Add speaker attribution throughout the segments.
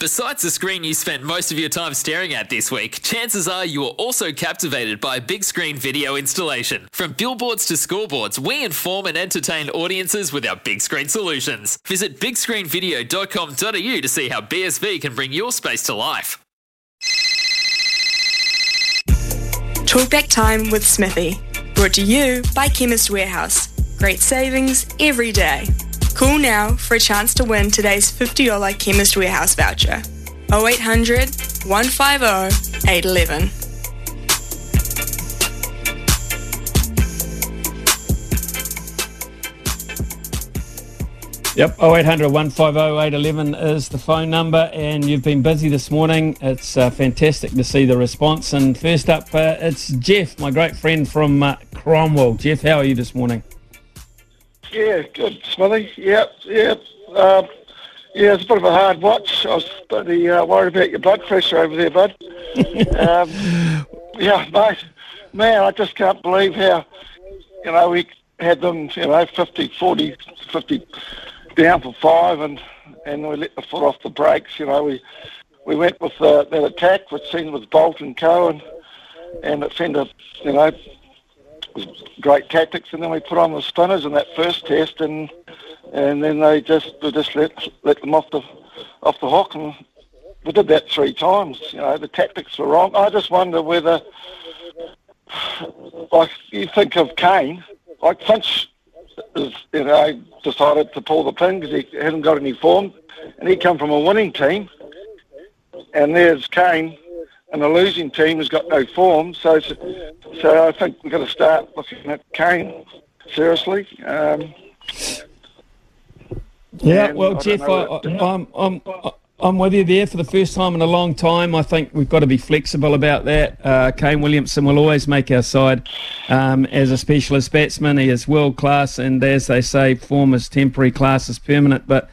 Speaker 1: Besides the screen you spent most of your time staring at this week, chances are you are also captivated by a big screen video installation. From billboards to scoreboards, we inform and entertain audiences with our big screen solutions. Visit bigscreenvideo.com.au to see how BSV can bring your space to life.
Speaker 2: Talkback time with Smithy. Brought to you by Chemist Warehouse. Great savings every day. Call now for a chance to win today's $50 Chemist Warehouse voucher. 0800 150 811.
Speaker 3: Yep, 0800 150 811 is the phone number, and you've been busy this morning. It's uh, fantastic to see the response. And first up, uh, it's Jeff, my great friend from uh, Cromwell. Jeff, how are you this morning?
Speaker 4: Yeah, good, Smithy. Yep, yep. Um, yeah, it's a bit of a hard watch. I was pretty uh, worried about your blood pressure over there, bud. um, yeah, mate. Man, I just can't believe how, you know, we had them, you know, 50, 40, 50 down for five and, and we let the foot off the brakes. You know, we we went with uh, that attack, which seemed with Boult and Cohen, and it seemed to, you know, great tactics. And then we put on the spinners in that first test, and and then they just we just let let them off the off the hook, and we did that three times. You know, the tactics were wrong. I just wonder whether, like, you think of Kane, like Finch is, you know, decided to pull the pin because he hasn't got any form, and he come from a winning team, and there's Kane, and a losing team has got no form. So, so I think we've got to start looking at Kane seriously. Um,
Speaker 3: Yeah, well,
Speaker 4: I
Speaker 3: Jeff, I, I, I'm, I'm, I'm with you there for the first time in a long time. I think we've got to be flexible about that. Uh, Kane Williamson will always make our side um, as a specialist batsman. He is world class, and as they say, form is temporary, class is permanent. But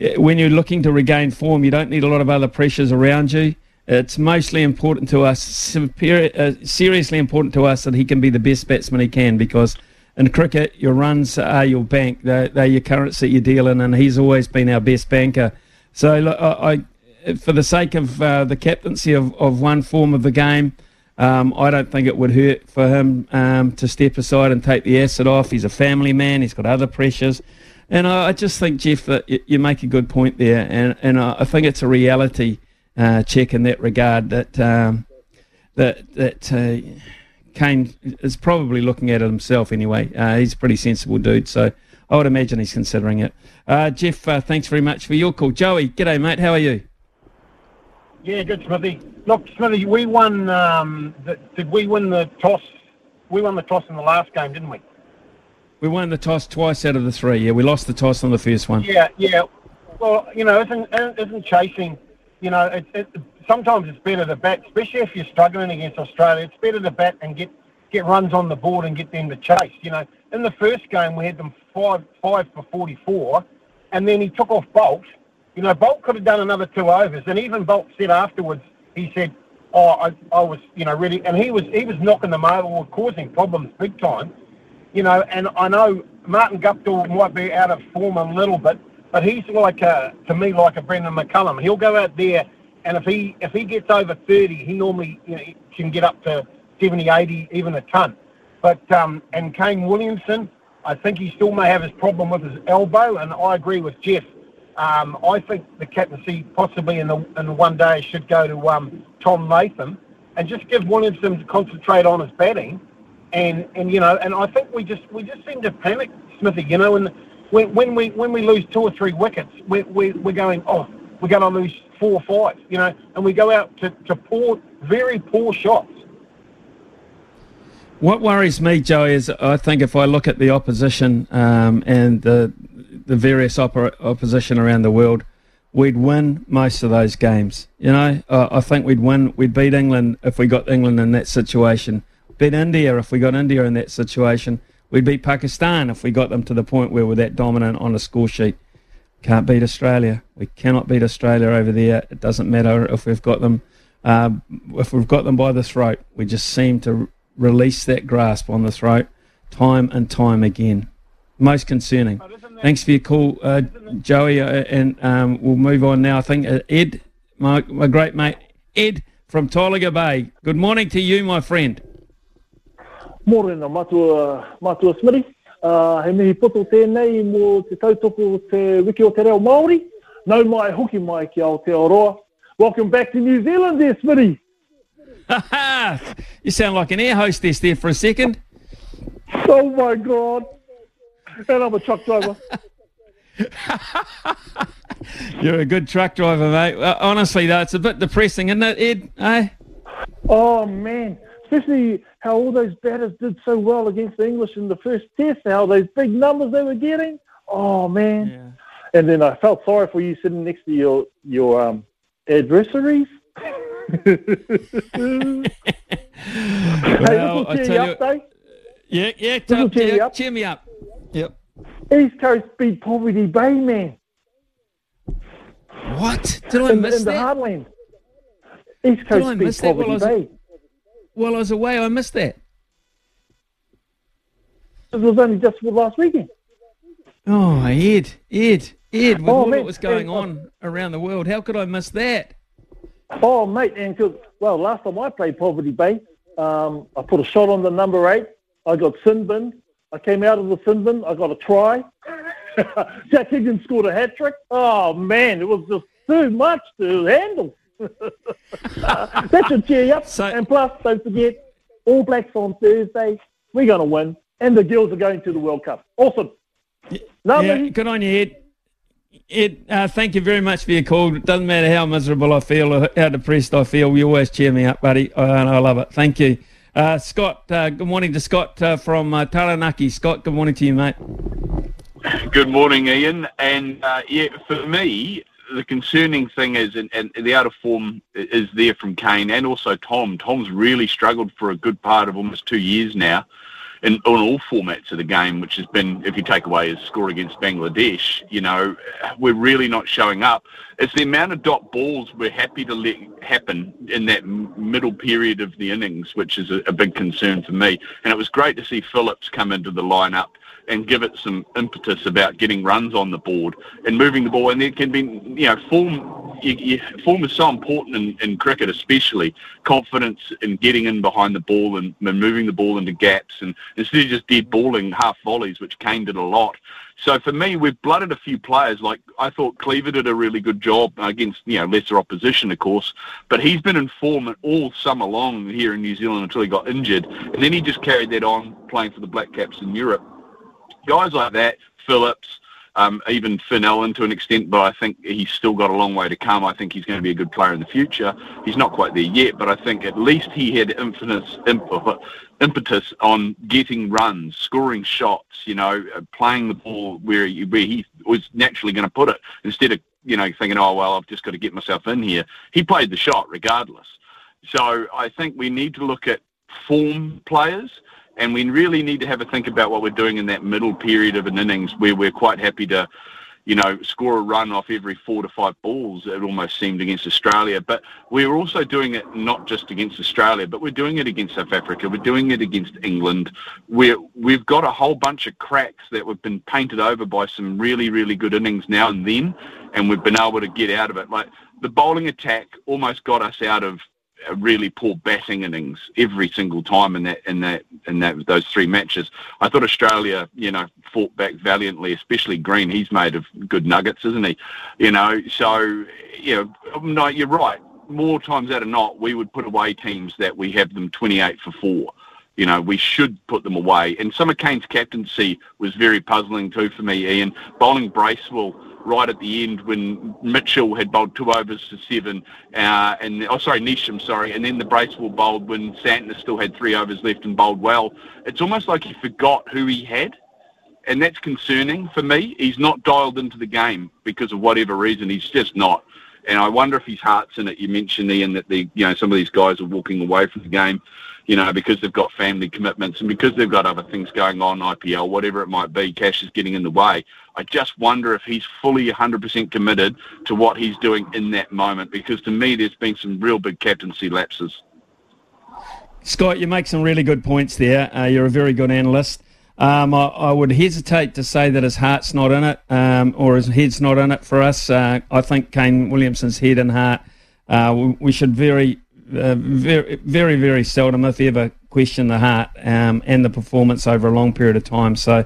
Speaker 3: uh, when you're looking to regain form, you don't need a lot of other pressures around you. It's mostly important to us, superior, uh, seriously important to us that he can be the best batsman he can because in cricket, your runs are your bank. They're, they're your currency you deal in, and he's always been our best banker. So, look, I, I, for the sake of uh, the captaincy of, of one form of the game, um, I don't think it would hurt for him um, to step aside and take the acid off. He's a family man. He's got other pressures. And I, I just think, Jeff, that you, you make a good point there. And, and I, I think it's a reality uh, check in that regard that um, that that uh, Kane is probably looking at it himself anyway. Uh, he's a pretty sensible dude, so I would imagine he's considering it. Uh, Jeff, uh, thanks very much for your call. Joey, g'day, mate. How are you?
Speaker 5: Yeah, good, Smithy. Look, Smithy, we won. Um, the, did we win the toss? We won the toss in the last game, didn't we?
Speaker 3: We won the toss twice out of the three. Yeah, we lost the toss on the first one.
Speaker 5: Yeah, yeah. Well, you know, isn't isn't chasing? You know, it, it, sometimes it's better to bat, especially if you're struggling against Australia. It's better to bat and get get runs on the board and get them to chase. You know, in the first game we had them five five for forty four, and then he took off Boult. You know, Boult could have done another two overs, and even Boult said afterwards, he said, "Oh, I, I was, you know, ready," and he was he was knocking them over, causing problems big time. You know, and I know Martin Guptill might be out of form a little bit, but he's like a, to me like a Brendon McCullum. He'll go out there, and if he if he gets over thirty, he normally you know can get up to 70, 80, even a ton. But um, and Kane Williamson, I think he still may have his problem with his elbow, and I agree with Jeff. Um, I think the captaincy possibly in the in the one day should go to um, Tom Latham, and just give Williamson to concentrate on his batting, and and you know, and I think we just we just seem to panic, Smithy. You know, and when when we when we lose two or three wickets, we we we're going oh we're going to lose four or five, you know, and we go out to, to poor, very poor shots.
Speaker 3: What worries me, Joey, is I think if I look at the opposition um, and the the various opposition around the world, we'd win most of those games. You know, uh, I think we'd win. We'd beat England if we got England in that situation. Beat India if we got India in that situation. We'd beat Pakistan if we got them to the point where we're that dominant on a score sheet. Can't beat Australia. We cannot beat Australia over there. It doesn't matter if we've got them. Uh, if we've got them by the throat, we just seem to release that grasp on the throat time and time again. Most concerning. Thanks for your call, uh, Joey, uh, and um, we'll move on now. I think uh, Ed, my, my great mate, Ed from Tolaga Bay. Good morning to you, my friend.
Speaker 6: Morena matua, matua Smitty. Uh, he mihi poto tēnei mō te tautoko te wiki o te reo Māori. Nau mai hoki mai ki Aotearoa. Welcome back to New Zealand there, Smitty.
Speaker 3: you sound like an air hostess there for a second.
Speaker 6: Oh my God. And I'm a truck driver.
Speaker 3: You're a good truck driver, mate. Uh, honestly, though, it's a bit depressing, isn't it, Ed? Eh?
Speaker 6: Oh, man. Especially how all those batters did so well against the English in the first test, how those big numbers they were getting. Oh, man. Yeah. And then I felt sorry for you sitting next to your, your um, adversaries.
Speaker 3: well, hey, I tell you, up, yeah, yeah, tell, cheer, cheer, cheer me up. Yep.
Speaker 6: East Coast beat Poverty Bay, man.
Speaker 3: What? Did I
Speaker 6: in,
Speaker 3: miss
Speaker 6: in
Speaker 3: that?
Speaker 6: the Heartland. East Coast beat Poverty Bay.
Speaker 3: While I was away, I missed that.
Speaker 6: It was only just for last weekend.
Speaker 3: Oh, Ed, Ed, Ed, with oh, all man, that was going man, on around the world, how could I miss that?
Speaker 6: Oh, mate, and cause, well, last time I played Poverty Bay, um, I put a shot on the number eight. I got sin bin. I came out of the sin bin. I got a try. Jack Higgins scored a hat trick. Oh man, it was just too much to handle. that should cheer you up. So, and plus, don't forget, All Blacks on Thursday. We're going to win, and the girls are going to the World Cup. Awesome.
Speaker 3: Yeah, good on you, Ed. Ed, uh, thank you very much for your call. It doesn't matter how miserable I feel or how depressed I feel. You always cheer me up, buddy, uh, and I love it. Thank you. Uh, Scott, uh, good morning to Scott uh, from uh, Taranaki. Scott, good morning to you, mate.
Speaker 7: Good morning, Ian. And uh, yeah, for me, the concerning thing is, and, and, the out of form is there from Kane and also Tom. Tom's really struggled for a good part of almost two years now in, on all formats of the game, which has been, if you take away his score against Bangladesh, you know, we're really not showing up. It's the amount of dot balls we're happy to let happen in that middle period of the innings, which is a, a big concern for me. And it was great to see Phillips come into the lineup and give it some impetus about getting runs on the board and moving the ball. And there can be, you know, form. You, you, form is so important in, in cricket, especially confidence in getting in behind the ball and, and moving the ball into gaps, and instead of just dead balling half volleys, which Kane did a lot. So for me, we've blooded a few players. Like I thought Cleaver did a really good job against you know lesser opposition, of course, but he's been in form all summer long here in New Zealand until he got injured, and then he just carried that on playing for the Black Caps in Europe guys like that, Phillips, um, even Finn Allen to an extent, but I think he's still got a long way to come. I think he's going to be a good player in the future. He's not quite there yet, but I think at least he had infinite impetus on getting runs, scoring shots, you know, uh, playing the ball where he, where he was naturally going to put it instead of, you know, thinking, oh, well, I've just got to get myself in here. He played the shot regardless. So I think we need to look at form players and we really need to have a think about what we're doing in that middle period of an innings where we're quite happy to, you know, score a run off every four to five balls, it almost seemed against Australia. But we're also doing it not just against Australia, but we're doing it against South Africa. We're doing it against England. We're, we've got a whole bunch of cracks that have been painted over by some really, really good innings now and then, and we've been able to get out of it. Like the bowling attack almost got us out of a really poor batting innings every single time in that in that in that those three matches. I thought Australia, you know, fought back valiantly, especially Green. He's made of good nuggets, isn't he? You know, so you um, know, no, you're right. More times out of not, we would put away teams that we have them 28 for four. You know, we should put them away. And some of Kane's captaincy was very puzzling too for me, Ian. Bowling Bracewell right at the end when Mitchell had bowled two overs to seven, uh, and oh sorry, Neesham, sorry, and then the Bracewell bowled when Santner still had three overs left and bowled well. It's almost like he forgot who he had, and that's concerning for me. He's not dialed into the game because of whatever reason. He's just not. And I wonder if his heart's in it. You mentioned Ian that the you know some of these guys are walking away from the game you know, because they've got family commitments and because they've got other things going on, IPL, whatever it might be, cash is getting in the way. I just wonder if he's fully 100% committed to what he's doing in that moment because to me there's been some real big captaincy lapses.
Speaker 3: Scott, you make some really good points there. Uh, you're a very good analyst. Um, I, I, would hesitate to say that his heart's not in it um, or his head's not in it for us. Uh, I think Kane Williamson's head and heart, uh, we, we, should very uh, very, very, very seldom, if ever, question the heart um, and the performance over a long period of time. So,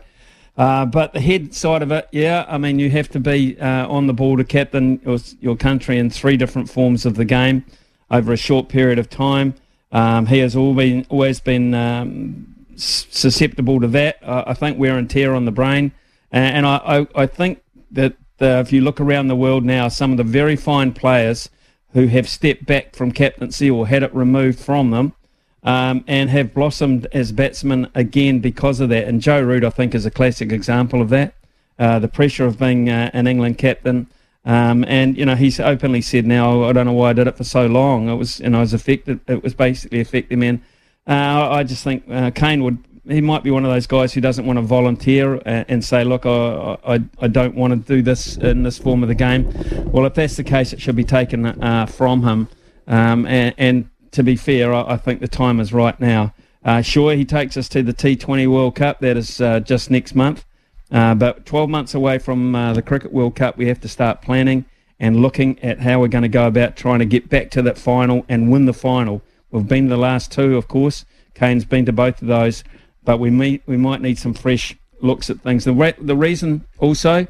Speaker 3: uh, but the head side of it, yeah, I mean, you have to be uh, on the ball to captain your, your, country in three different forms of the game over a short period of time. Um, he has all been, always been um, susceptible to that. I think wear and tear on the brain. And, I, I, I, think that the, if you look around the world now, some of the very fine players who have stepped back from captaincy or had it removed from them um, and have blossomed as batsmen again because of that. And Joe Root, I think, is a classic example of that. Uh, the pressure of being uh, an England captain. Um, and you know he's openly said now I don't know why I did it for so long. It was know I was affected. It was basically affecting me. And uh, I just think uh, Kane would he might be one of those guys who doesn't want to volunteer and say, look, I, I, I, don't want to do this in this form of the game. Well, if that's the case, it should be taken uh, from him. Um, and, and, to be fair, I, I, think the time is right now. Uh, sure, he takes us to the T20 World Cup. That is uh, just next month. Uh, but 12 months away from uh, the Cricket World Cup, we have to start planning and looking at how we're going to go about trying to get back to that final and win the final. We've been to the last two, of course. Kane's been to both of those but we meet, we might need some fresh looks at things. The re- the reason also,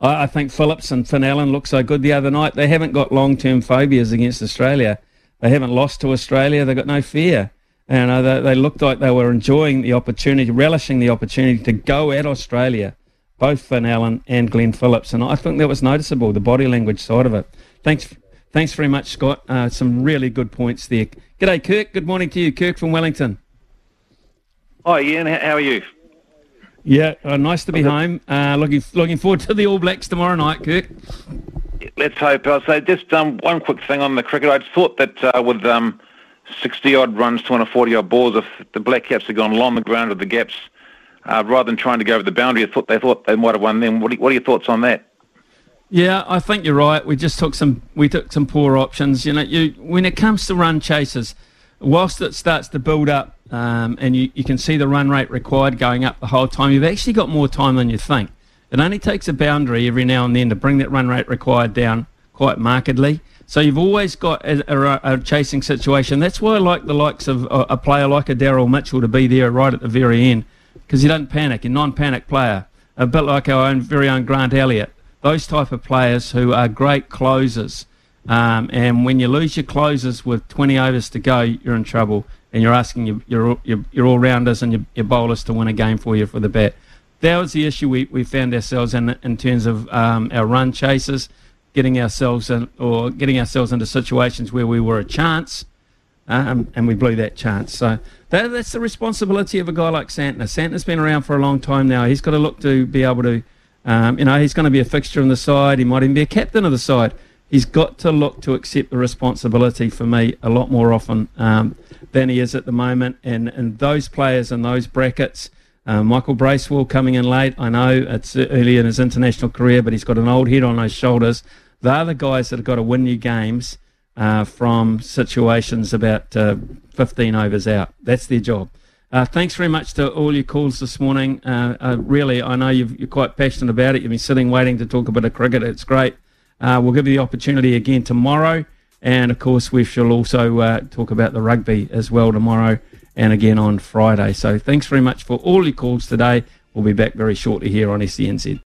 Speaker 3: I, I, think Phillips and Finn Allen looked so good the other night. They haven't got long term phobias against Australia. They haven't lost to Australia. They've got no fear. And uh, they, they looked like they were enjoying the opportunity, relishing the opportunity to go at Australia, both Finn Allen and Glenn Phillips. And I think that was noticeable, the body language side of it. Thanks, thanks very much, Scott. Uh, some really good points there. G'day, Kirk. Good morning to you, Kirk from Wellington.
Speaker 8: Hi, Ian. How are you?
Speaker 3: Yeah, uh, nice to be home. Uh, looking looking forward to the All Blacks tomorrow night, Kirk.
Speaker 8: Let's hope. I'll say just um, one quick thing on the cricket. I thought that uh, with um, 60 odd runs, 240 odd balls, if the Black Caps had gone along the ground with the gaps uh, rather than trying to go over the boundary, I thought they thought they might have won then. What are, what are your thoughts on that?
Speaker 3: Yeah, I think you're right. We just took some we took some poor options. You know, you when it comes to run chasers, whilst it starts to build up um, and you, you can see the run rate required going up the whole time. You've actually got more time than you think. It only takes a boundary every now and then to bring that run rate required down quite markedly. So you've always got a, a, a chasing situation. That's why I like the likes of a, a player like a Daryl Mitchell to be there right at the very end because he doesn't panic. A non-panic player, a bit like our own very own Grant Elliott. Those type of players who are great closers. Um, and when you lose your closers with 20 overs to go, you're in trouble and you're asking your, your, your, your all-rounders and your, your bowlers to win a game for you for the bat. That was the issue we, we found ourselves in in terms of um, our run chases, getting ourselves in, or getting ourselves into situations where we were a chance, um, and we blew that chance. So that, that's the responsibility of a guy like Santner. Santner's been around for a long time now. He's got to look to be able to, um, you know, he's going to be a fixture on the side. He might even be a captain of the side he's got to look to accept the responsibility for me a lot more often um, than he is at the moment. And, and those players in those brackets, uh, Michael Bracewell coming in late, I know it's early in his international career, but he's got an old head on his shoulders. They're the guys that have got to win you games uh, from situations about uh, 15 overs out. That's their job. Uh, thanks very much to all your calls this morning. Uh, uh, really, I know you are quite passionate about it. You've been sitting waiting to talk a bit of cricket. It's great. Uh, we'll give you the opportunity again tomorrow. And of course, we shall also uh, talk about the rugby as well tomorrow and again on Friday. So thanks very much for all your calls today. We'll be back very shortly here on SENZ.